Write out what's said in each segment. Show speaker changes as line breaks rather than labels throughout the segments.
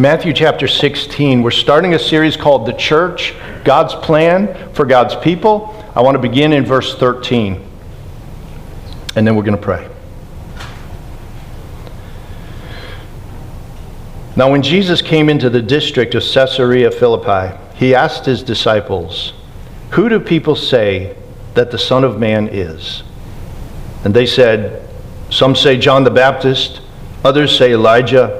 Matthew chapter 16. We're starting a series called The Church God's Plan for God's People. I want to begin in verse 13, and then we're going to pray. Now, when Jesus came into the district of Caesarea Philippi, he asked his disciples, Who do people say that the Son of Man is? And they said, Some say John the Baptist, others say Elijah,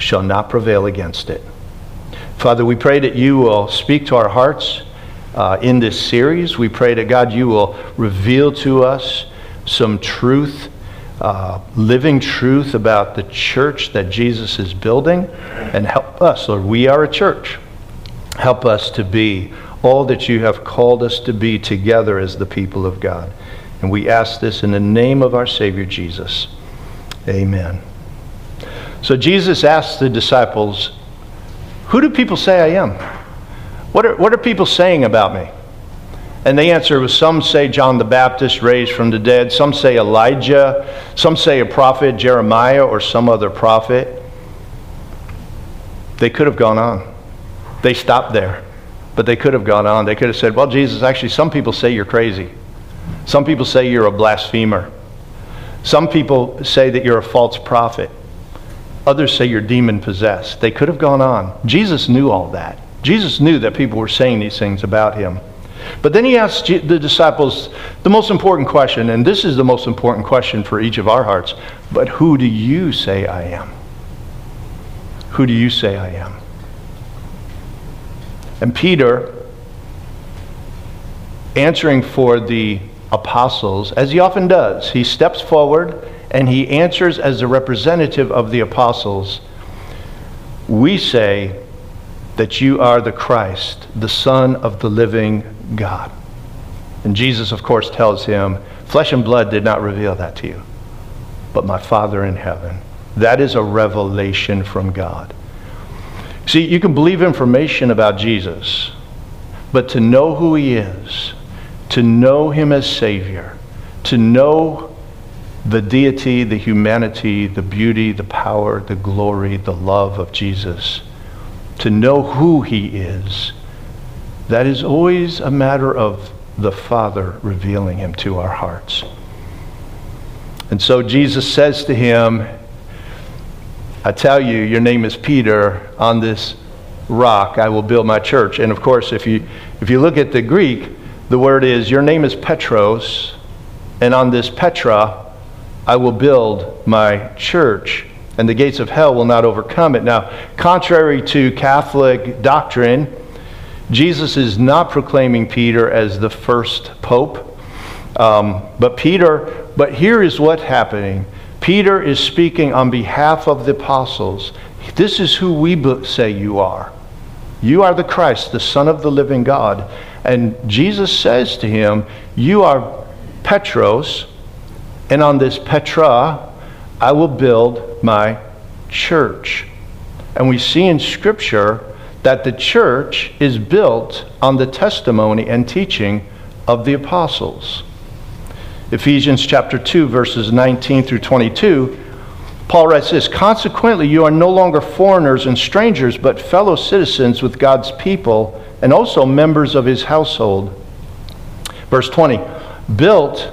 shall not prevail against it. Father, we pray that you will speak to our hearts uh, in this series. We pray that God, you will reveal to us some truth uh, living truth about the church that Jesus is building and help us, Lord. We are a church. Help us to be all that you have called us to be together as the people of God. And we ask this in the name of our Savior Jesus. Amen. So Jesus asked the disciples, Who do people say I am? What are, what are people saying about me? And the answer was some say John the Baptist raised from the dead, some say Elijah, some say a prophet, Jeremiah, or some other prophet. They could have gone on. They stopped there, but they could have gone on. They could have said, Well, Jesus, actually, some people say you're crazy. Some people say you're a blasphemer. Some people say that you're a false prophet. Others say you're demon possessed. They could have gone on. Jesus knew all that. Jesus knew that people were saying these things about him. But then he asked the disciples the most important question, and this is the most important question for each of our hearts. But who do you say I am? Who do you say I am? And Peter, answering for the apostles, as he often does, he steps forward and he answers as the representative of the apostles. We say that you are the Christ, the Son of the living God. And Jesus, of course, tells him, Flesh and blood did not reveal that to you, but my Father in heaven. That is a revelation from God. See, you can believe information about Jesus, but to know who he is, to know him as Savior, to know the deity, the humanity, the beauty, the power, the glory, the love of Jesus, to know who he is, that is always a matter of the Father revealing him to our hearts. And so Jesus says to him, I tell you, your name is Peter. On this rock I will build my church. And of course, if you, if you look at the Greek, the word is, Your name is Petros, and on this Petra I will build my church, and the gates of hell will not overcome it. Now, contrary to Catholic doctrine, Jesus is not proclaiming Peter as the first pope. Um, but Peter, but here is what's happening. Peter is speaking on behalf of the apostles. This is who we say you are. You are the Christ, the Son of the living God. And Jesus says to him, You are Petros, and on this Petra I will build my church. And we see in Scripture that the church is built on the testimony and teaching of the apostles. Ephesians chapter 2 verses 19 through 22 Paul writes this Consequently, you are no longer foreigners and strangers, but fellow citizens with God's people and also members of his household. Verse 20 Built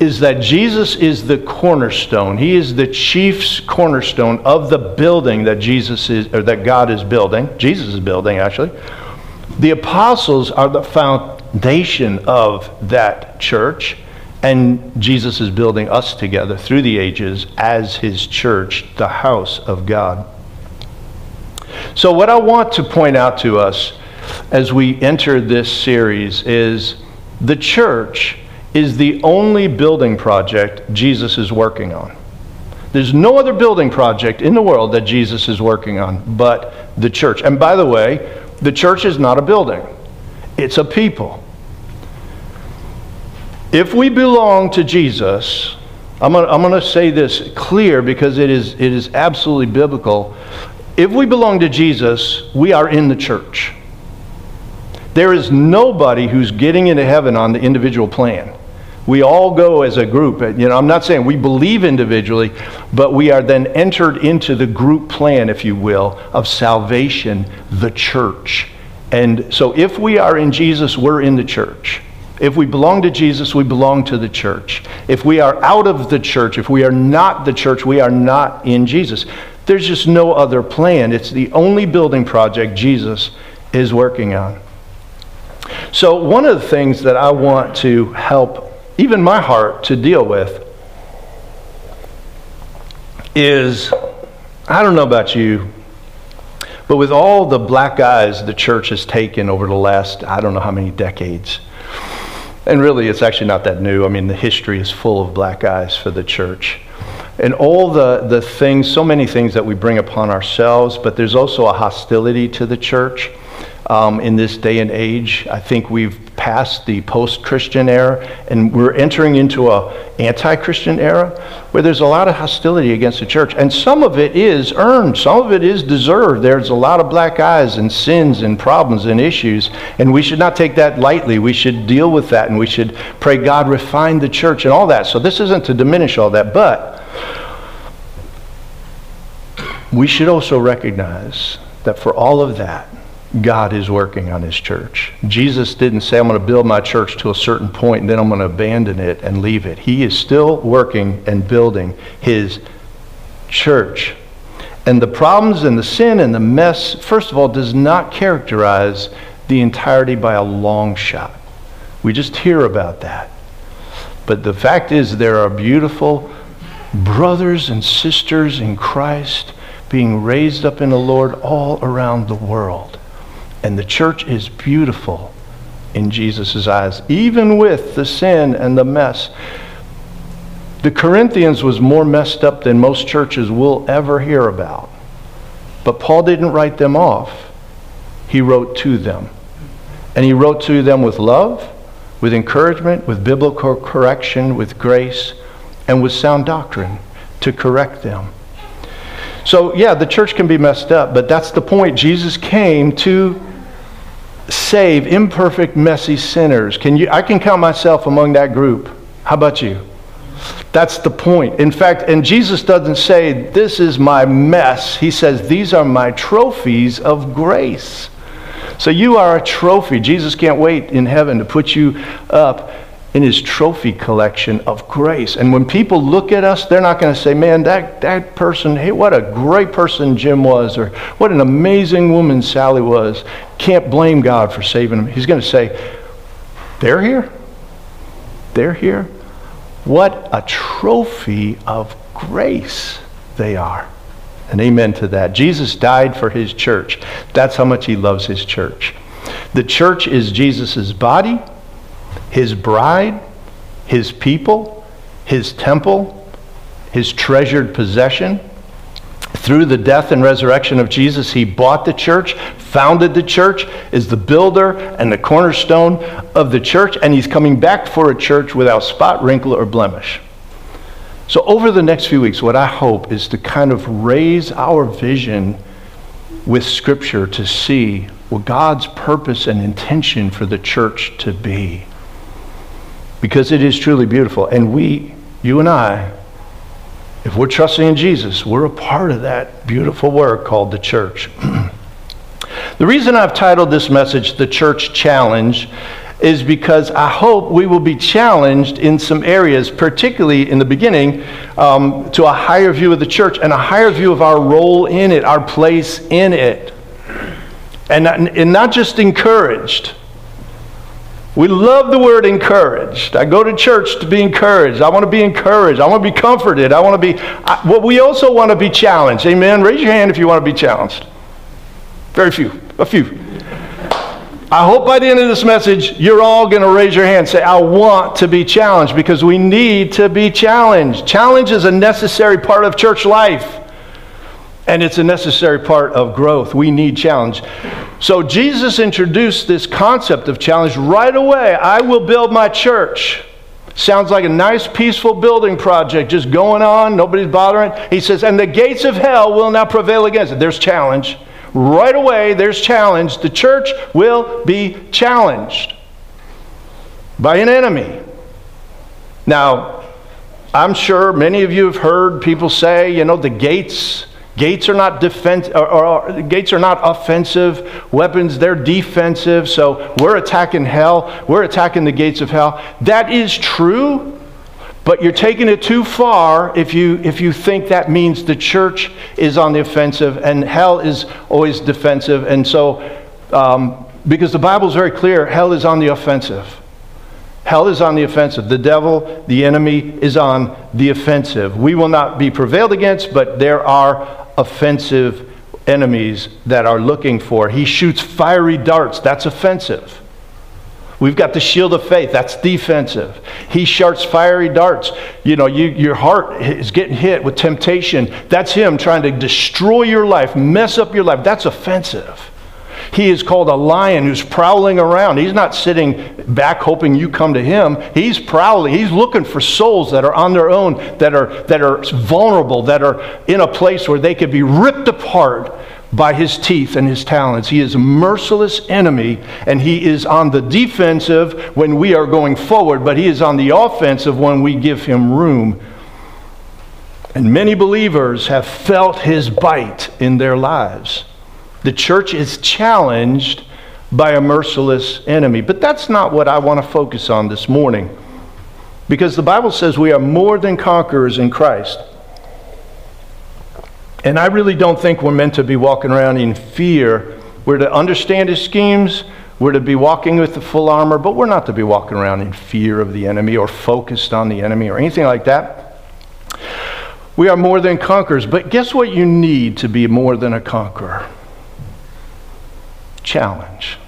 is that Jesus is the cornerstone. He is the chief's cornerstone of the building that Jesus is or that God is building. Jesus is building actually. The apostles are the foundation of that church, and Jesus is building us together through the ages as his church, the house of God. So, what I want to point out to us as we enter this series is the church is the only building project Jesus is working on. There's no other building project in the world that Jesus is working on but the church. And by the way, the church is not a building, it's a people. If we belong to Jesus, I'm going to say this clear because it is, it is absolutely biblical. If we belong to Jesus, we are in the church. There is nobody who's getting into heaven on the individual plan. We all go as a group. You know, I'm not saying we believe individually, but we are then entered into the group plan, if you will, of salvation, the church. And so if we are in Jesus, we're in the church. If we belong to Jesus, we belong to the church. If we are out of the church, if we are not the church, we are not in Jesus. There's just no other plan. It's the only building project Jesus is working on. So, one of the things that I want to help even my heart to deal with is I don't know about you, but with all the black eyes the church has taken over the last, I don't know how many decades, and really it's actually not that new. I mean, the history is full of black eyes for the church. And all the, the things, so many things that we bring upon ourselves, but there's also a hostility to the church um, in this day and age. I think we've passed the post-Christian era, and we're entering into a anti-Christian era where there's a lot of hostility against the church, and some of it is earned, some of it is deserved. There's a lot of black eyes and sins and problems and issues, and we should not take that lightly. We should deal with that, and we should pray God refine the church and all that. So this isn't to diminish all that, but we should also recognize that for all of that, God is working on his church. Jesus didn't say, I'm going to build my church to a certain point and then I'm going to abandon it and leave it. He is still working and building his church. And the problems and the sin and the mess, first of all, does not characterize the entirety by a long shot. We just hear about that. But the fact is, there are beautiful brothers and sisters in Christ being raised up in the Lord all around the world. And the church is beautiful in Jesus' eyes, even with the sin and the mess. The Corinthians was more messed up than most churches will ever hear about. But Paul didn't write them off. He wrote to them. And he wrote to them with love, with encouragement, with biblical correction, with grace, and with sound doctrine to correct them. So, yeah, the church can be messed up, but that's the point. Jesus came to save imperfect, messy sinners. Can you, I can count myself among that group. How about you? That's the point. In fact, and Jesus doesn't say, This is my mess. He says, These are my trophies of grace. So you are a trophy. Jesus can't wait in heaven to put you up in his trophy collection of grace. And when people look at us, they're not going to say, man, that, that person, hey, what a great person Jim was, or what an amazing woman Sally was. Can't blame God for saving them. He's going to say, they're here. They're here. What a trophy of grace they are. And amen to that. Jesus died for his church. That's how much he loves his church. The church is Jesus' body his bride, his people, his temple, his treasured possession. Through the death and resurrection of Jesus, he bought the church, founded the church, is the builder and the cornerstone of the church, and he's coming back for a church without spot, wrinkle, or blemish. So, over the next few weeks, what I hope is to kind of raise our vision with Scripture to see what God's purpose and intention for the church to be because it is truly beautiful. And we, you and I, if we're trusting in Jesus, we're a part of that beautiful work called the church. the reason I've titled this message The Church Challenge is because I hope we will be challenged in some areas, particularly in the beginning, um, to a higher view of the church and a higher view of our role in it, our place in it. And, and not just encouraged. We love the word encouraged. I go to church to be encouraged. I want to be encouraged. I want to be comforted. I want to be, I, well, we also want to be challenged. Amen. Raise your hand if you want to be challenged. Very few, a few. I hope by the end of this message, you're all going to raise your hand and say, I want to be challenged because we need to be challenged. Challenge is a necessary part of church life. And it's a necessary part of growth. We need challenge. So Jesus introduced this concept of challenge right away. I will build my church. Sounds like a nice, peaceful building project just going on, nobody's bothering. He says, and the gates of hell will not prevail against it. There's challenge. Right away, there's challenge. The church will be challenged by an enemy. Now, I'm sure many of you have heard people say, you know, the gates Gates are not defense, or, or, gates are not offensive weapons; they're defensive. So we're attacking hell. We're attacking the gates of hell. That is true, but you're taking it too far if you if you think that means the church is on the offensive and hell is always defensive. And so, um, because the Bible is very clear, hell is on the offensive. Hell is on the offensive. The devil, the enemy, is on the offensive. We will not be prevailed against, but there are offensive enemies that are looking for. He shoots fiery darts. That's offensive. We've got the shield of faith. That's defensive. He shoots fiery darts. You know, you, your heart is getting hit with temptation. That's him trying to destroy your life, mess up your life. That's offensive. He is called a lion who's prowling around. He's not sitting back hoping you come to him. He's prowling. He's looking for souls that are on their own, that are, that are vulnerable, that are in a place where they could be ripped apart by his teeth and his talons. He is a merciless enemy, and he is on the defensive when we are going forward, but he is on the offensive when we give him room. And many believers have felt his bite in their lives. The church is challenged by a merciless enemy. But that's not what I want to focus on this morning. Because the Bible says we are more than conquerors in Christ. And I really don't think we're meant to be walking around in fear. We're to understand his schemes, we're to be walking with the full armor, but we're not to be walking around in fear of the enemy or focused on the enemy or anything like that. We are more than conquerors, but guess what you need to be more than a conqueror? Challenge.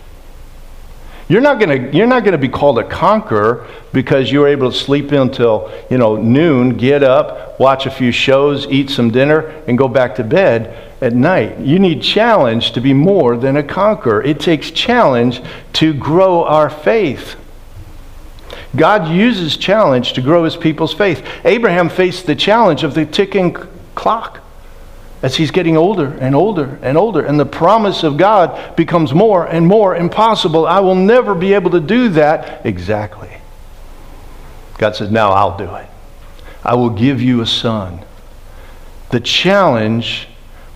You're not going to you're not going to be called a conqueror because you were able to sleep until, you know, noon, get up, watch a few shows, eat some dinner and go back to bed at night. You need challenge to be more than a conqueror. It takes challenge to grow our faith. God uses challenge to grow his people's faith. Abraham faced the challenge of the ticking clock as he's getting older and older and older, and the promise of God becomes more and more impossible. I will never be able to do that exactly. God says, Now I'll do it. I will give you a son. The challenge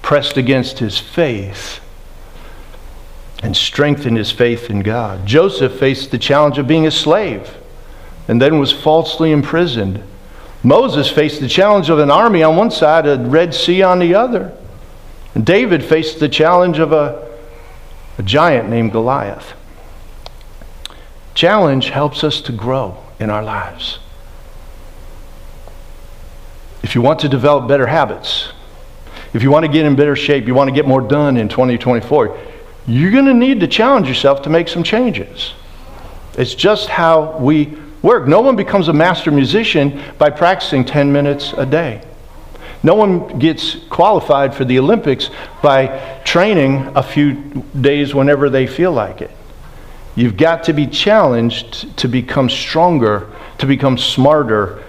pressed against his faith and strengthened his faith in God. Joseph faced the challenge of being a slave and then was falsely imprisoned Moses faced the challenge of an army on one side, a Red Sea on the other. And David faced the challenge of a, a giant named Goliath. Challenge helps us to grow in our lives. If you want to develop better habits, if you want to get in better shape, you want to get more done in 2024, you're going to need to challenge yourself to make some changes. It's just how we work. No one becomes a master musician by practicing 10 minutes a day. No one gets qualified for the Olympics by training a few days whenever they feel like it. You've got to be challenged to become stronger, to become smarter,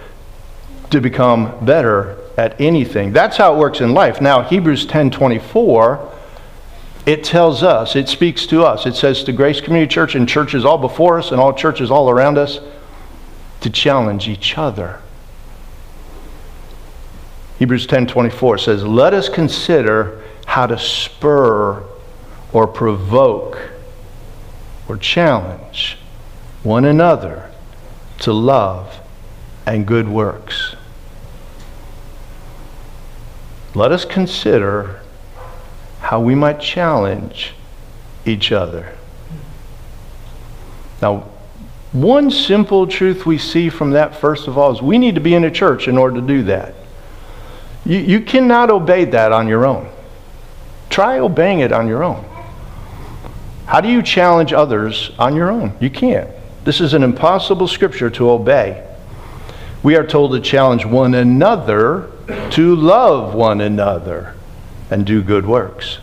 to become better at anything. That's how it works in life. Now, Hebrews 10:24 it tells us, it speaks to us. It says to Grace Community Church and churches all before us and all churches all around us, to challenge each other. Hebrews 10:24 says, "Let us consider how to spur or provoke or challenge one another to love and good works." Let us consider how we might challenge each other. Now, one simple truth we see from that, first of all, is we need to be in a church in order to do that. You, you cannot obey that on your own. Try obeying it on your own. How do you challenge others on your own? You can't. This is an impossible scripture to obey. We are told to challenge one another to love one another and do good works.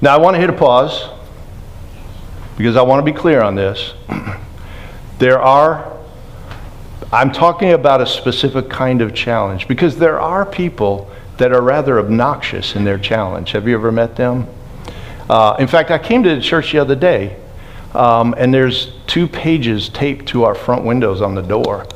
Now, I want to hit a pause because I want to be clear on this. There are, I'm talking about a specific kind of challenge because there are people that are rather obnoxious in their challenge. Have you ever met them? Uh, in fact, I came to the church the other day, um, and there's two pages taped to our front windows on the door.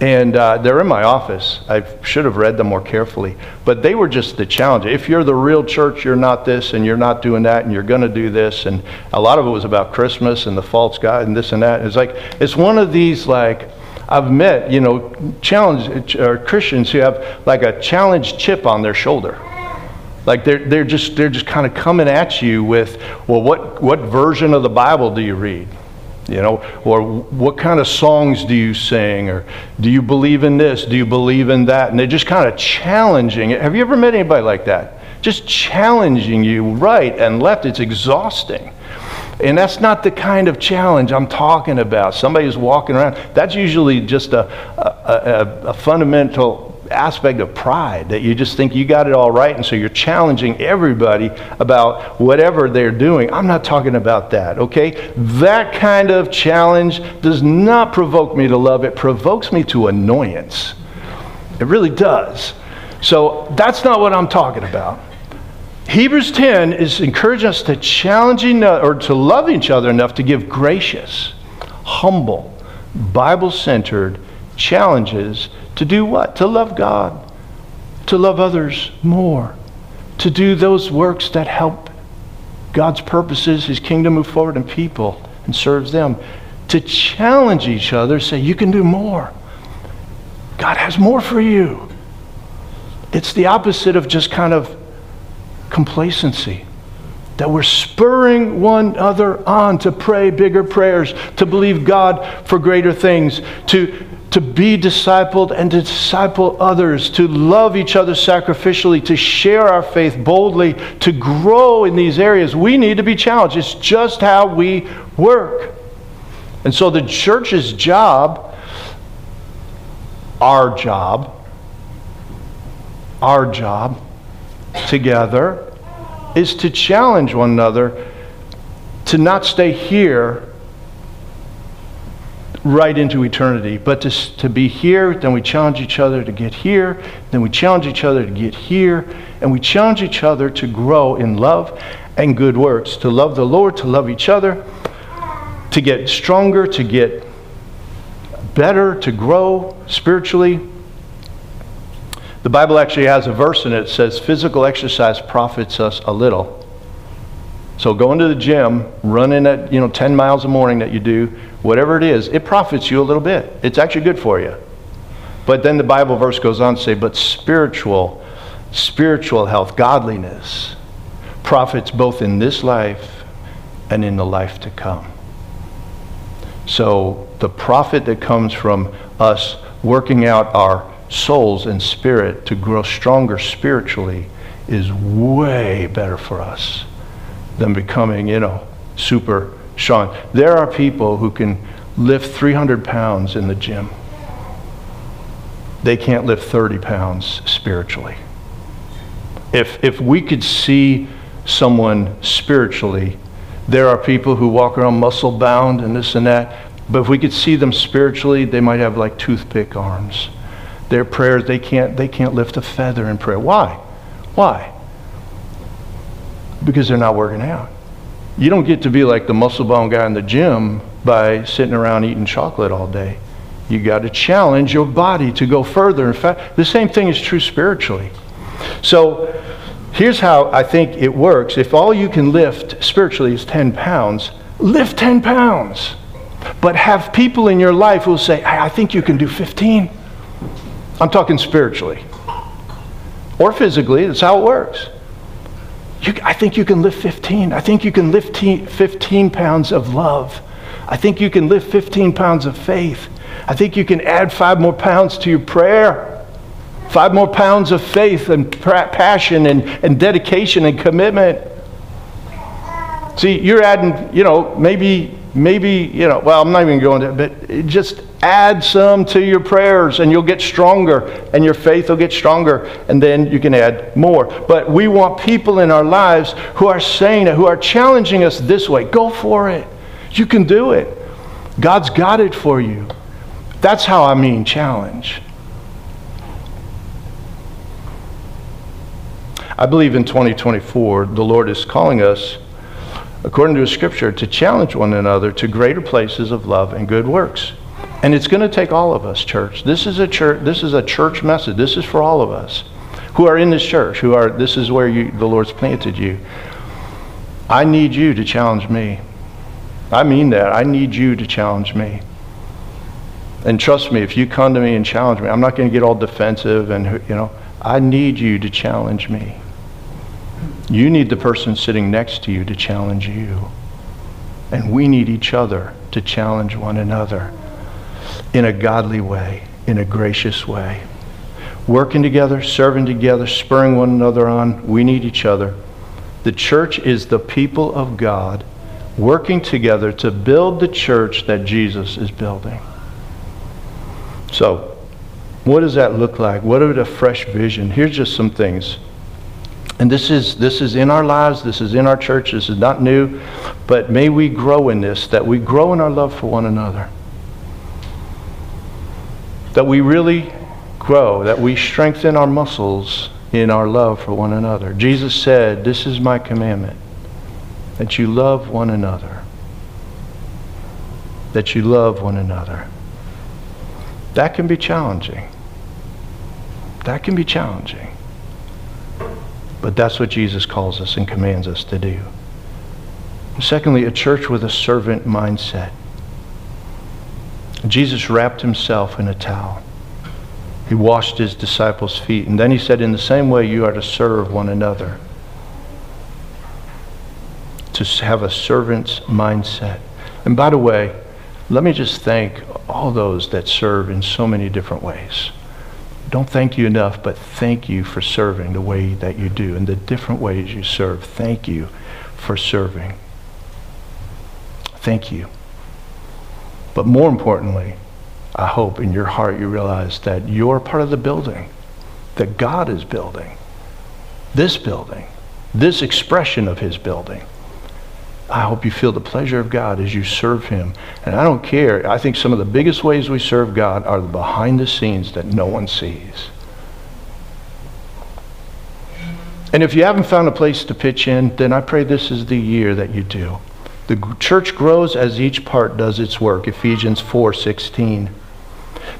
And uh, they're in my office. I should have read them more carefully. But they were just the challenge. If you're the real church, you're not this, and you're not doing that, and you're going to do this. And a lot of it was about Christmas and the false God and this and that. It's like, it's one of these, like, I've met, you know, challenge or Christians who have like a challenge chip on their shoulder. Like they're, they're just they're just kind of coming at you with, well, what what version of the Bible do you read? You know, or what kind of songs do you sing? Or do you believe in this? Do you believe in that? And they're just kind of challenging it. Have you ever met anybody like that? Just challenging you right and left. It's exhausting. And that's not the kind of challenge I'm talking about. Somebody who's walking around, that's usually just a, a, a, a fundamental aspect of pride that you just think you got it all right, and so you're challenging everybody about whatever they're doing. I'm not talking about that, okay? That kind of challenge does not provoke me to love, it provokes me to annoyance. It really does. So that's not what I'm talking about. Hebrews 10 is encouraging us to challenge or to love each other enough to give gracious, humble, Bible centered challenges to do what? To love God, to love others more, to do those works that help God's purposes, His kingdom move forward, and people and serves them. To challenge each other, say, You can do more. God has more for you. It's the opposite of just kind of complacency. That we're spurring one another on to pray bigger prayers, to believe God for greater things, to to be discipled and to disciple others, to love each other sacrificially, to share our faith boldly, to grow in these areas, we need to be challenged. It's just how we work. And so the church's job, our job, our job together is to challenge one another to not stay here right into eternity. But to, to be here, then we challenge each other to get here, then we challenge each other to get here, and we challenge each other to grow in love and good works, to love the Lord, to love each other, to get stronger, to get better, to grow spiritually. The Bible actually has a verse in it that says physical exercise profits us a little. So going to the gym, running at you know 10 miles a morning that you do, whatever it is, it profits you a little bit. It's actually good for you. But then the Bible verse goes on to say, but spiritual, spiritual health, godliness, profits both in this life and in the life to come. So the profit that comes from us working out our souls and spirit to grow stronger spiritually is way better for us than becoming, you know, super strong. There are people who can lift 300 pounds in the gym. They can't lift 30 pounds spiritually. If, if we could see someone spiritually, there are people who walk around muscle bound and this and that, but if we could see them spiritually, they might have like toothpick arms. Their prayers, they can't, they can't lift a feather in prayer. Why? Why? Because they're not working out. You don't get to be like the muscle bound guy in the gym by sitting around eating chocolate all day. You got to challenge your body to go further. In fact, the same thing is true spiritually. So here's how I think it works. If all you can lift spiritually is 10 pounds, lift 10 pounds. But have people in your life who say, I think you can do 15. I'm talking spiritually or physically. That's how it works. You, I think you can lift 15. I think you can lift 15 pounds of love. I think you can lift 15 pounds of faith. I think you can add five more pounds to your prayer. Five more pounds of faith and passion and, and dedication and commitment. See, you're adding, you know, maybe, maybe, you know, well, I'm not even going to, but just add some to your prayers and you'll get stronger and your faith will get stronger and then you can add more. But we want people in our lives who are saying it, who are challenging us this way. Go for it. You can do it. God's got it for you. That's how I mean challenge. I believe in 2024, the Lord is calling us according to the scripture, to challenge one another to greater places of love and good works. And it's going to take all of us, church. This is a church, this is a church message. This is for all of us who are in this church, who are this is where you, the Lord's planted you. I need you to challenge me. I mean that. I need you to challenge me. And trust me, if you come to me and challenge me, I'm not going to get all defensive and you know, I need you to challenge me. You need the person sitting next to you to challenge you. And we need each other to challenge one another in a godly way, in a gracious way. Working together, serving together, spurring one another on. We need each other. The church is the people of God working together to build the church that Jesus is building. So, what does that look like? What is a fresh vision? Here's just some things and this is, this is in our lives, this is in our church, this is not new, but may we grow in this, that we grow in our love for one another. That we really grow, that we strengthen our muscles in our love for one another. Jesus said, This is my commandment, that you love one another. That you love one another. That can be challenging. That can be challenging. But that's what Jesus calls us and commands us to do. Secondly, a church with a servant mindset. Jesus wrapped himself in a towel. He washed his disciples' feet. And then he said, In the same way, you are to serve one another. To have a servant's mindset. And by the way, let me just thank all those that serve in so many different ways don't thank you enough, but thank you for serving the way that you do and the different ways you serve. Thank you for serving. Thank you. But more importantly, I hope in your heart you realize that you're part of the building that God is building. This building, this expression of His building. I hope you feel the pleasure of God as you serve Him. And I don't care. I think some of the biggest ways we serve God are the behind the scenes that no one sees. And if you haven't found a place to pitch in, then I pray this is the year that you do. The church grows as each part does its work. Ephesians 4:16.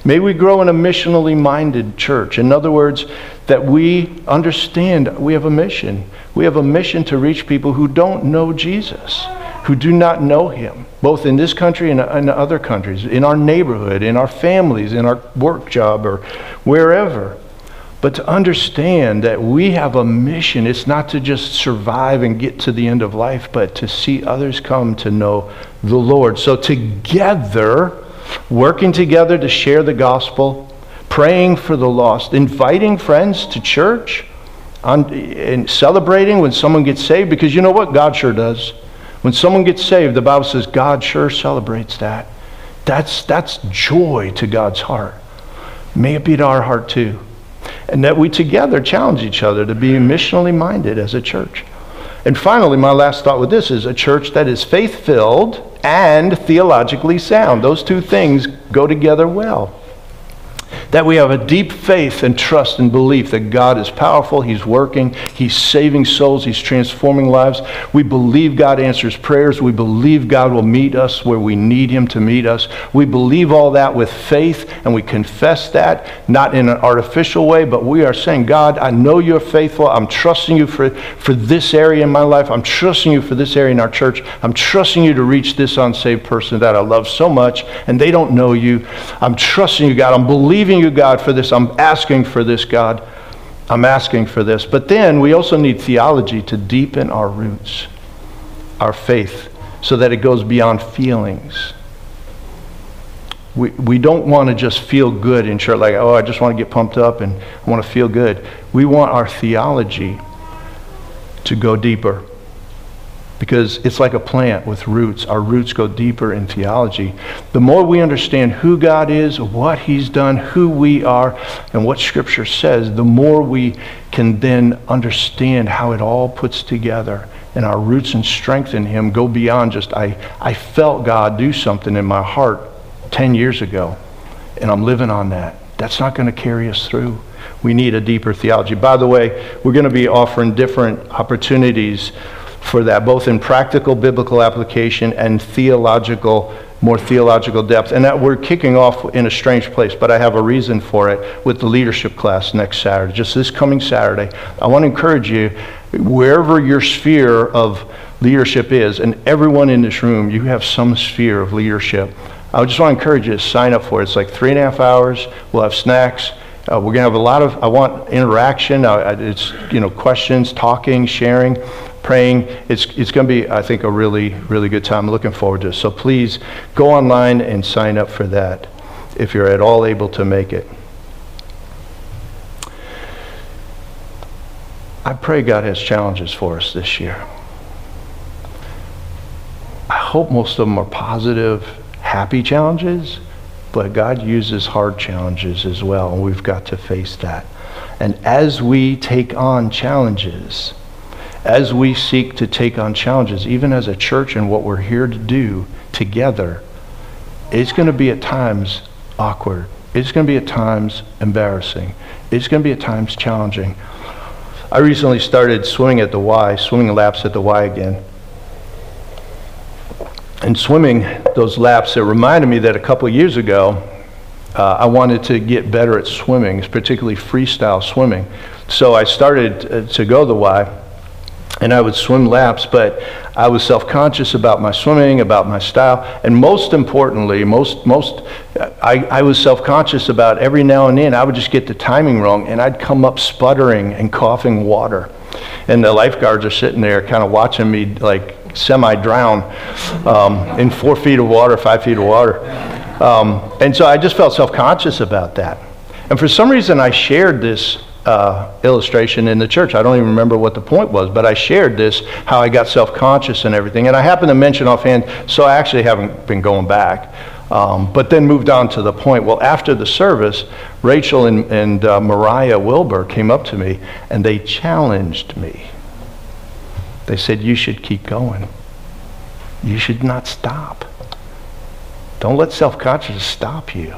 May we grow in a missionally minded church. In other words, that we understand we have a mission. We have a mission to reach people who don't know Jesus, who do not know him, both in this country and in other countries, in our neighborhood, in our families, in our work job, or wherever. But to understand that we have a mission, it's not to just survive and get to the end of life, but to see others come to know the Lord. So, together, working together to share the gospel, praying for the lost, inviting friends to church, and celebrating when someone gets saved, because you know what? God sure does. When someone gets saved, the Bible says God sure celebrates that. That's, that's joy to God's heart. May it be to our heart too. And that we together challenge each other to be missionally minded as a church. And finally, my last thought with this is a church that is faith filled and theologically sound. Those two things go together well. That we have a deep faith and trust and belief that God is powerful, He's working, He's saving souls, He's transforming lives. We believe God answers prayers. We believe God will meet us where we need Him to meet us. We believe all that with faith and we confess that, not in an artificial way, but we are saying, God, I know you're faithful. I'm trusting you for, for this area in my life. I'm trusting you for this area in our church. I'm trusting you to reach this unsaved person that I love so much and they don't know you. I'm trusting you, God. I'm believing you, God, for this. I'm asking for this, God. I'm asking for this. But then we also need theology to deepen our roots, our faith, so that it goes beyond feelings. We, we don't want to just feel good in church, like, oh, I just want to get pumped up and I want to feel good. We want our theology to go deeper because it's like a plant with roots. Our roots go deeper in theology. The more we understand who God is, what He's done, who we are, and what Scripture says, the more we can then understand how it all puts together. And our roots and strength in Him go beyond just, I, I felt God do something in my heart 10 years ago, and I'm living on that. That's not going to carry us through. We need a deeper theology. By the way, we're going to be offering different opportunities for that, both in practical biblical application and theological, more theological depth. And that we're kicking off in a strange place, but I have a reason for it with the leadership class next Saturday, just this coming Saturday. I want to encourage you, wherever your sphere of leadership is, and everyone in this room, you have some sphere of leadership. I just want to encourage you to sign up for it. It's like three and a half hours. We'll have snacks. Uh, we're going to have a lot of, I want interaction. Uh, it's, you know, questions, talking, sharing praying. It's, it's going to be, I think, a really, really good time. I'm looking forward to it. So please go online and sign up for that if you're at all able to make it. I pray God has challenges for us this year. I hope most of them are positive, happy challenges, but God uses hard challenges as well, and we've got to face that. And as we take on challenges, as we seek to take on challenges, even as a church and what we're here to do together, it's going to be at times awkward. It's going to be at times embarrassing. It's going to be at times challenging. I recently started swimming at the Y, swimming laps at the Y again. And swimming those laps, it reminded me that a couple years ago, uh, I wanted to get better at swimming, particularly freestyle swimming. So I started uh, to go the Y and I would swim laps, but I was self-conscious about my swimming, about my style, and most importantly, most most I, I was self-conscious about every now and then I would just get the timing wrong, and I'd come up sputtering and coughing water, and the lifeguards are sitting there kind of watching me like semi-drown um, in four feet of water, five feet of water, um, and so I just felt self-conscious about that, and for some reason I shared this uh, illustration in the church. I don't even remember what the point was, but I shared this, how I got self conscious and everything. And I happened to mention offhand, so I actually haven't been going back. Um, but then moved on to the point. Well, after the service, Rachel and, and uh, Mariah Wilbur came up to me and they challenged me. They said, You should keep going. You should not stop. Don't let self consciousness stop you.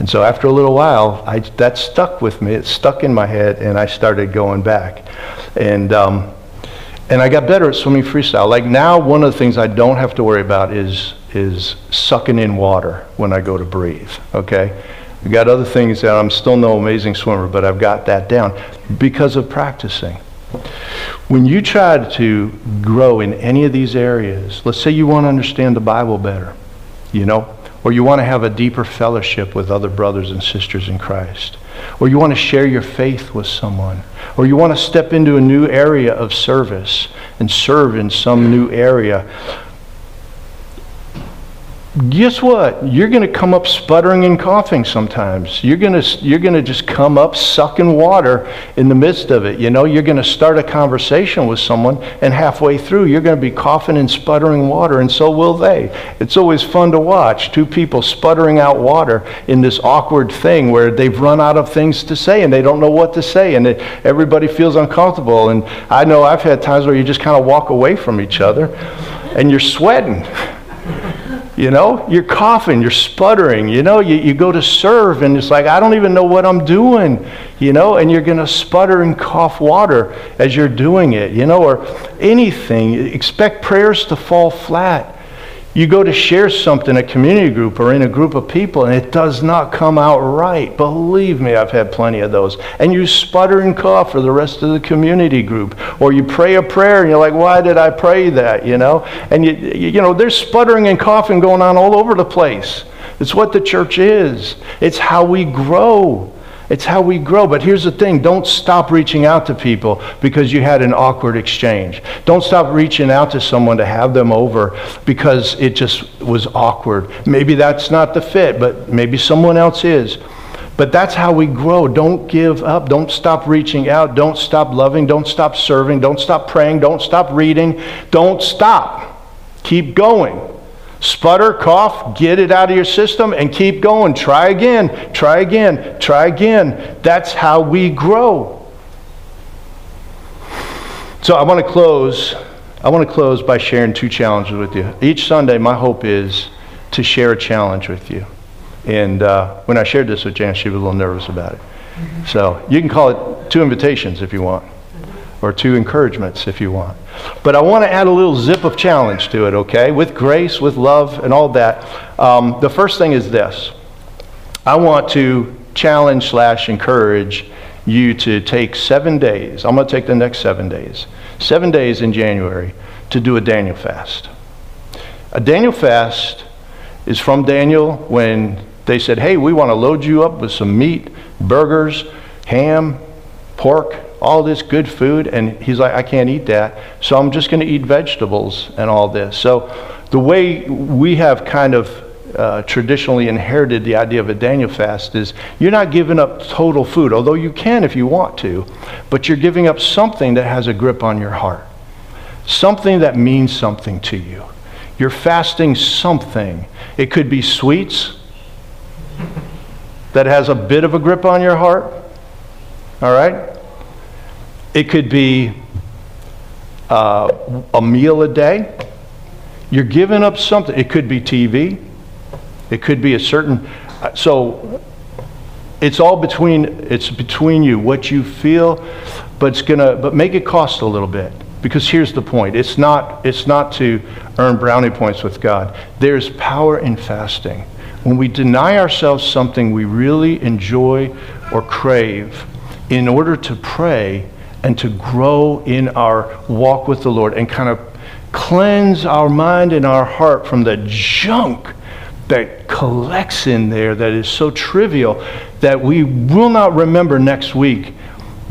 And so after a little while, I, that stuck with me. It stuck in my head, and I started going back. And, um, and I got better at swimming freestyle. Like now, one of the things I don't have to worry about is, is sucking in water when I go to breathe, okay? I've got other things that I'm still no amazing swimmer, but I've got that down because of practicing. When you try to grow in any of these areas, let's say you want to understand the Bible better, you know, or you want to have a deeper fellowship with other brothers and sisters in Christ, or you want to share your faith with someone, or you want to step into a new area of service and serve in some new area, guess what? You're going to come up sputtering and coughing sometimes. You're going to you're going to just come up sucking water in the midst of it. You know, you're going to start a conversation with someone and halfway through you're going to be coughing and sputtering water and so will they. It's always fun to watch two people sputtering out water in this awkward thing where they've run out of things to say and they don't know what to say and it, everybody feels uncomfortable and I know I've had times where you just kind of walk away from each other and you're sweating. You know, you're coughing, you're sputtering. You know, you, you go to serve and it's like, I don't even know what I'm doing. You know, and you're going to sputter and cough water as you're doing it. You know, or anything. Expect prayers to fall flat. You go to share something, a community group or in a group of people, and it does not come out right. Believe me, I've had plenty of those. And you sputter and cough for the rest of the community group. Or you pray a prayer and you're like, why did I pray that? You know? And you, you know, there's sputtering and coughing going on all over the place. It's what the church is, it's how we grow. It's how we grow. But here's the thing don't stop reaching out to people because you had an awkward exchange. Don't stop reaching out to someone to have them over because it just was awkward. Maybe that's not the fit, but maybe someone else is. But that's how we grow. Don't give up. Don't stop reaching out. Don't stop loving. Don't stop serving. Don't stop praying. Don't stop reading. Don't stop. Keep going. Sputter, cough, get it out of your system and keep going. Try again, try again, try again. That's how we grow. So I want to close. I want to close by sharing two challenges with you. Each Sunday, my hope is to share a challenge with you. And uh, when I shared this with Jan, she was a little nervous about it. So you can call it two invitations if you want, or two encouragements if you want. But I want to add a little zip of challenge to it, okay? With grace, with love, and all that. Um, the first thing is this I want to challenge slash encourage you to take seven days. I'm going to take the next seven days, seven days in January, to do a Daniel fast. A Daniel fast is from Daniel when they said, Hey, we want to load you up with some meat, burgers, ham, pork, all this good food. And he's like, I can't eat that. So I'm just going to eat vegetables and all this. So the way we have kind of uh, traditionally inherited the idea of a Daniel fast is you're not giving up total food, although you can if you want to, but you're giving up something that has a grip on your heart, something that means something to you. You're fasting something. It could be sweets that has a bit of a grip on your heart, all right? It could be uh, a meal a day. You're giving up something. It could be TV. It could be a certain. Uh, so it's all between. It's between you. What you feel, but it's gonna. But make it cost a little bit. Because here's the point. It's not. It's not to earn brownie points with God. There's power in fasting. When we deny ourselves something we really enjoy or crave, in order to pray and to grow in our walk with the Lord and kind of cleanse our mind and our heart from the junk that collects in there that is so trivial that we will not remember next week,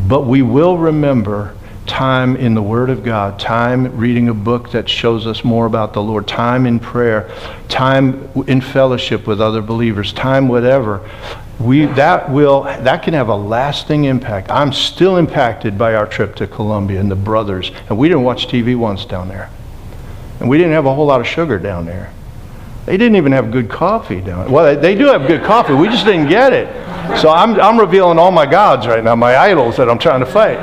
but we will remember time in the Word of God, time reading a book that shows us more about the Lord, time in prayer, time in fellowship with other believers, time whatever we that will that can have a lasting impact. I'm still impacted by our trip to Colombia and the brothers, and we didn't watch TV once down there, and we didn't have a whole lot of sugar down there. They didn't even have good coffee down there. Well, they, do have good coffee. We just didn't get it. So I'm I'm revealing all my gods right now, my idols that I'm trying to fight.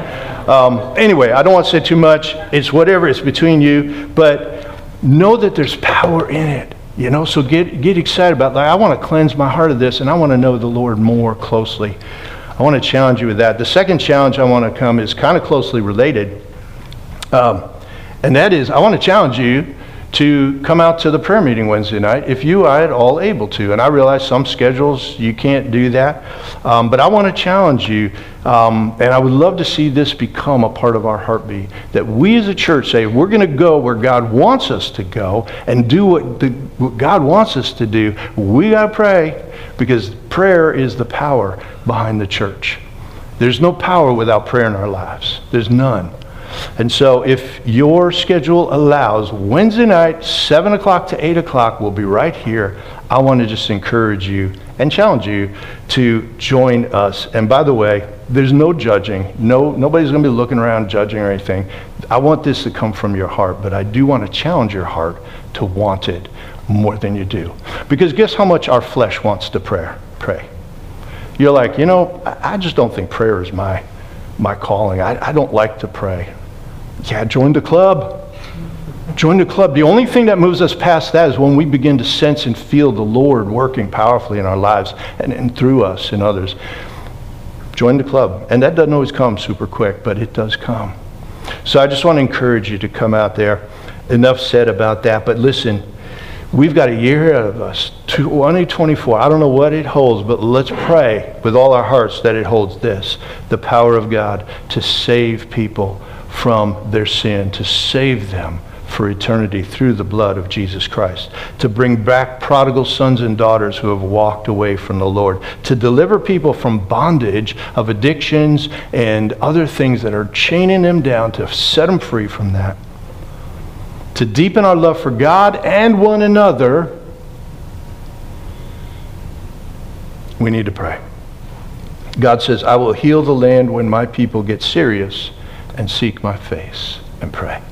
Um, anyway, I don't want to say too much. It's whatever. It's between you, but know that there's power in it. You know, so get, get excited about that. I want to cleanse my heart of this and I want to know the Lord more closely. I want to challenge you with that. The second challenge I want to come is kind of closely related. Um, and that is, I want to challenge you to come out to the prayer meeting Wednesday night if you are at all able to. And I realize some schedules you can't do that, um, but I want to challenge you. Um, and I would love to see this become a part of our heartbeat. That we as a church say, we're going to go where God wants us to go and do what, the, what God wants us to do. We got to pray because prayer is the power behind the church. There's no power without prayer in our lives, there's none. And so, if your schedule allows, Wednesday night, 7 o'clock to 8 o'clock, we'll be right here. I want to just encourage you and challenge you to join us. And by the way, there's no judging. No, nobody's going to be looking around judging or anything. I want this to come from your heart, but I do want to challenge your heart to want it more than you do. Because guess how much our flesh wants to pray? Pray. You're like, you know, I just don't think prayer is my my calling. I, I don't like to pray. Yeah, join the club. Join the club. The only thing that moves us past that is when we begin to sense and feel the Lord working powerfully in our lives and, and through us and others. Join the club. And that doesn't always come super quick, but it does come. So I just want to encourage you to come out there. Enough said about that, but listen, We've got a year ahead of us, 2024. I don't know what it holds, but let's pray with all our hearts that it holds this the power of God to save people from their sin, to save them for eternity through the blood of Jesus Christ, to bring back prodigal sons and daughters who have walked away from the Lord, to deliver people from bondage of addictions and other things that are chaining them down, to set them free from that, to deepen our love for God and one another. We need to pray. God says, I will heal the land when my people get serious and seek my face and pray.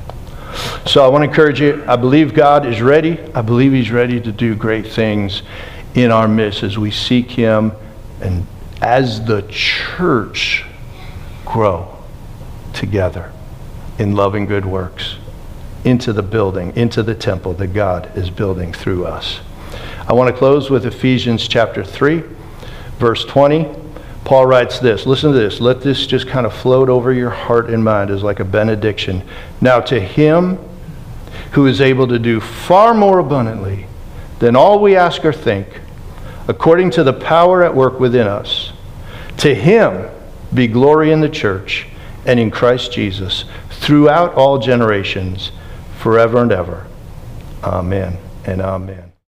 So I want to encourage you. I believe God is ready. I believe He's ready to do great things in our midst as we seek Him and as the church grow together in loving good works into the building, into the temple that God is building through us. I want to close with Ephesians chapter 3, verse 20. Paul writes this. Listen to this. Let this just kind of float over your heart and mind as like a benediction. Now, to him who is able to do far more abundantly than all we ask or think, according to the power at work within us, to him be glory in the church and in Christ Jesus throughout all generations, forever and ever. Amen and amen.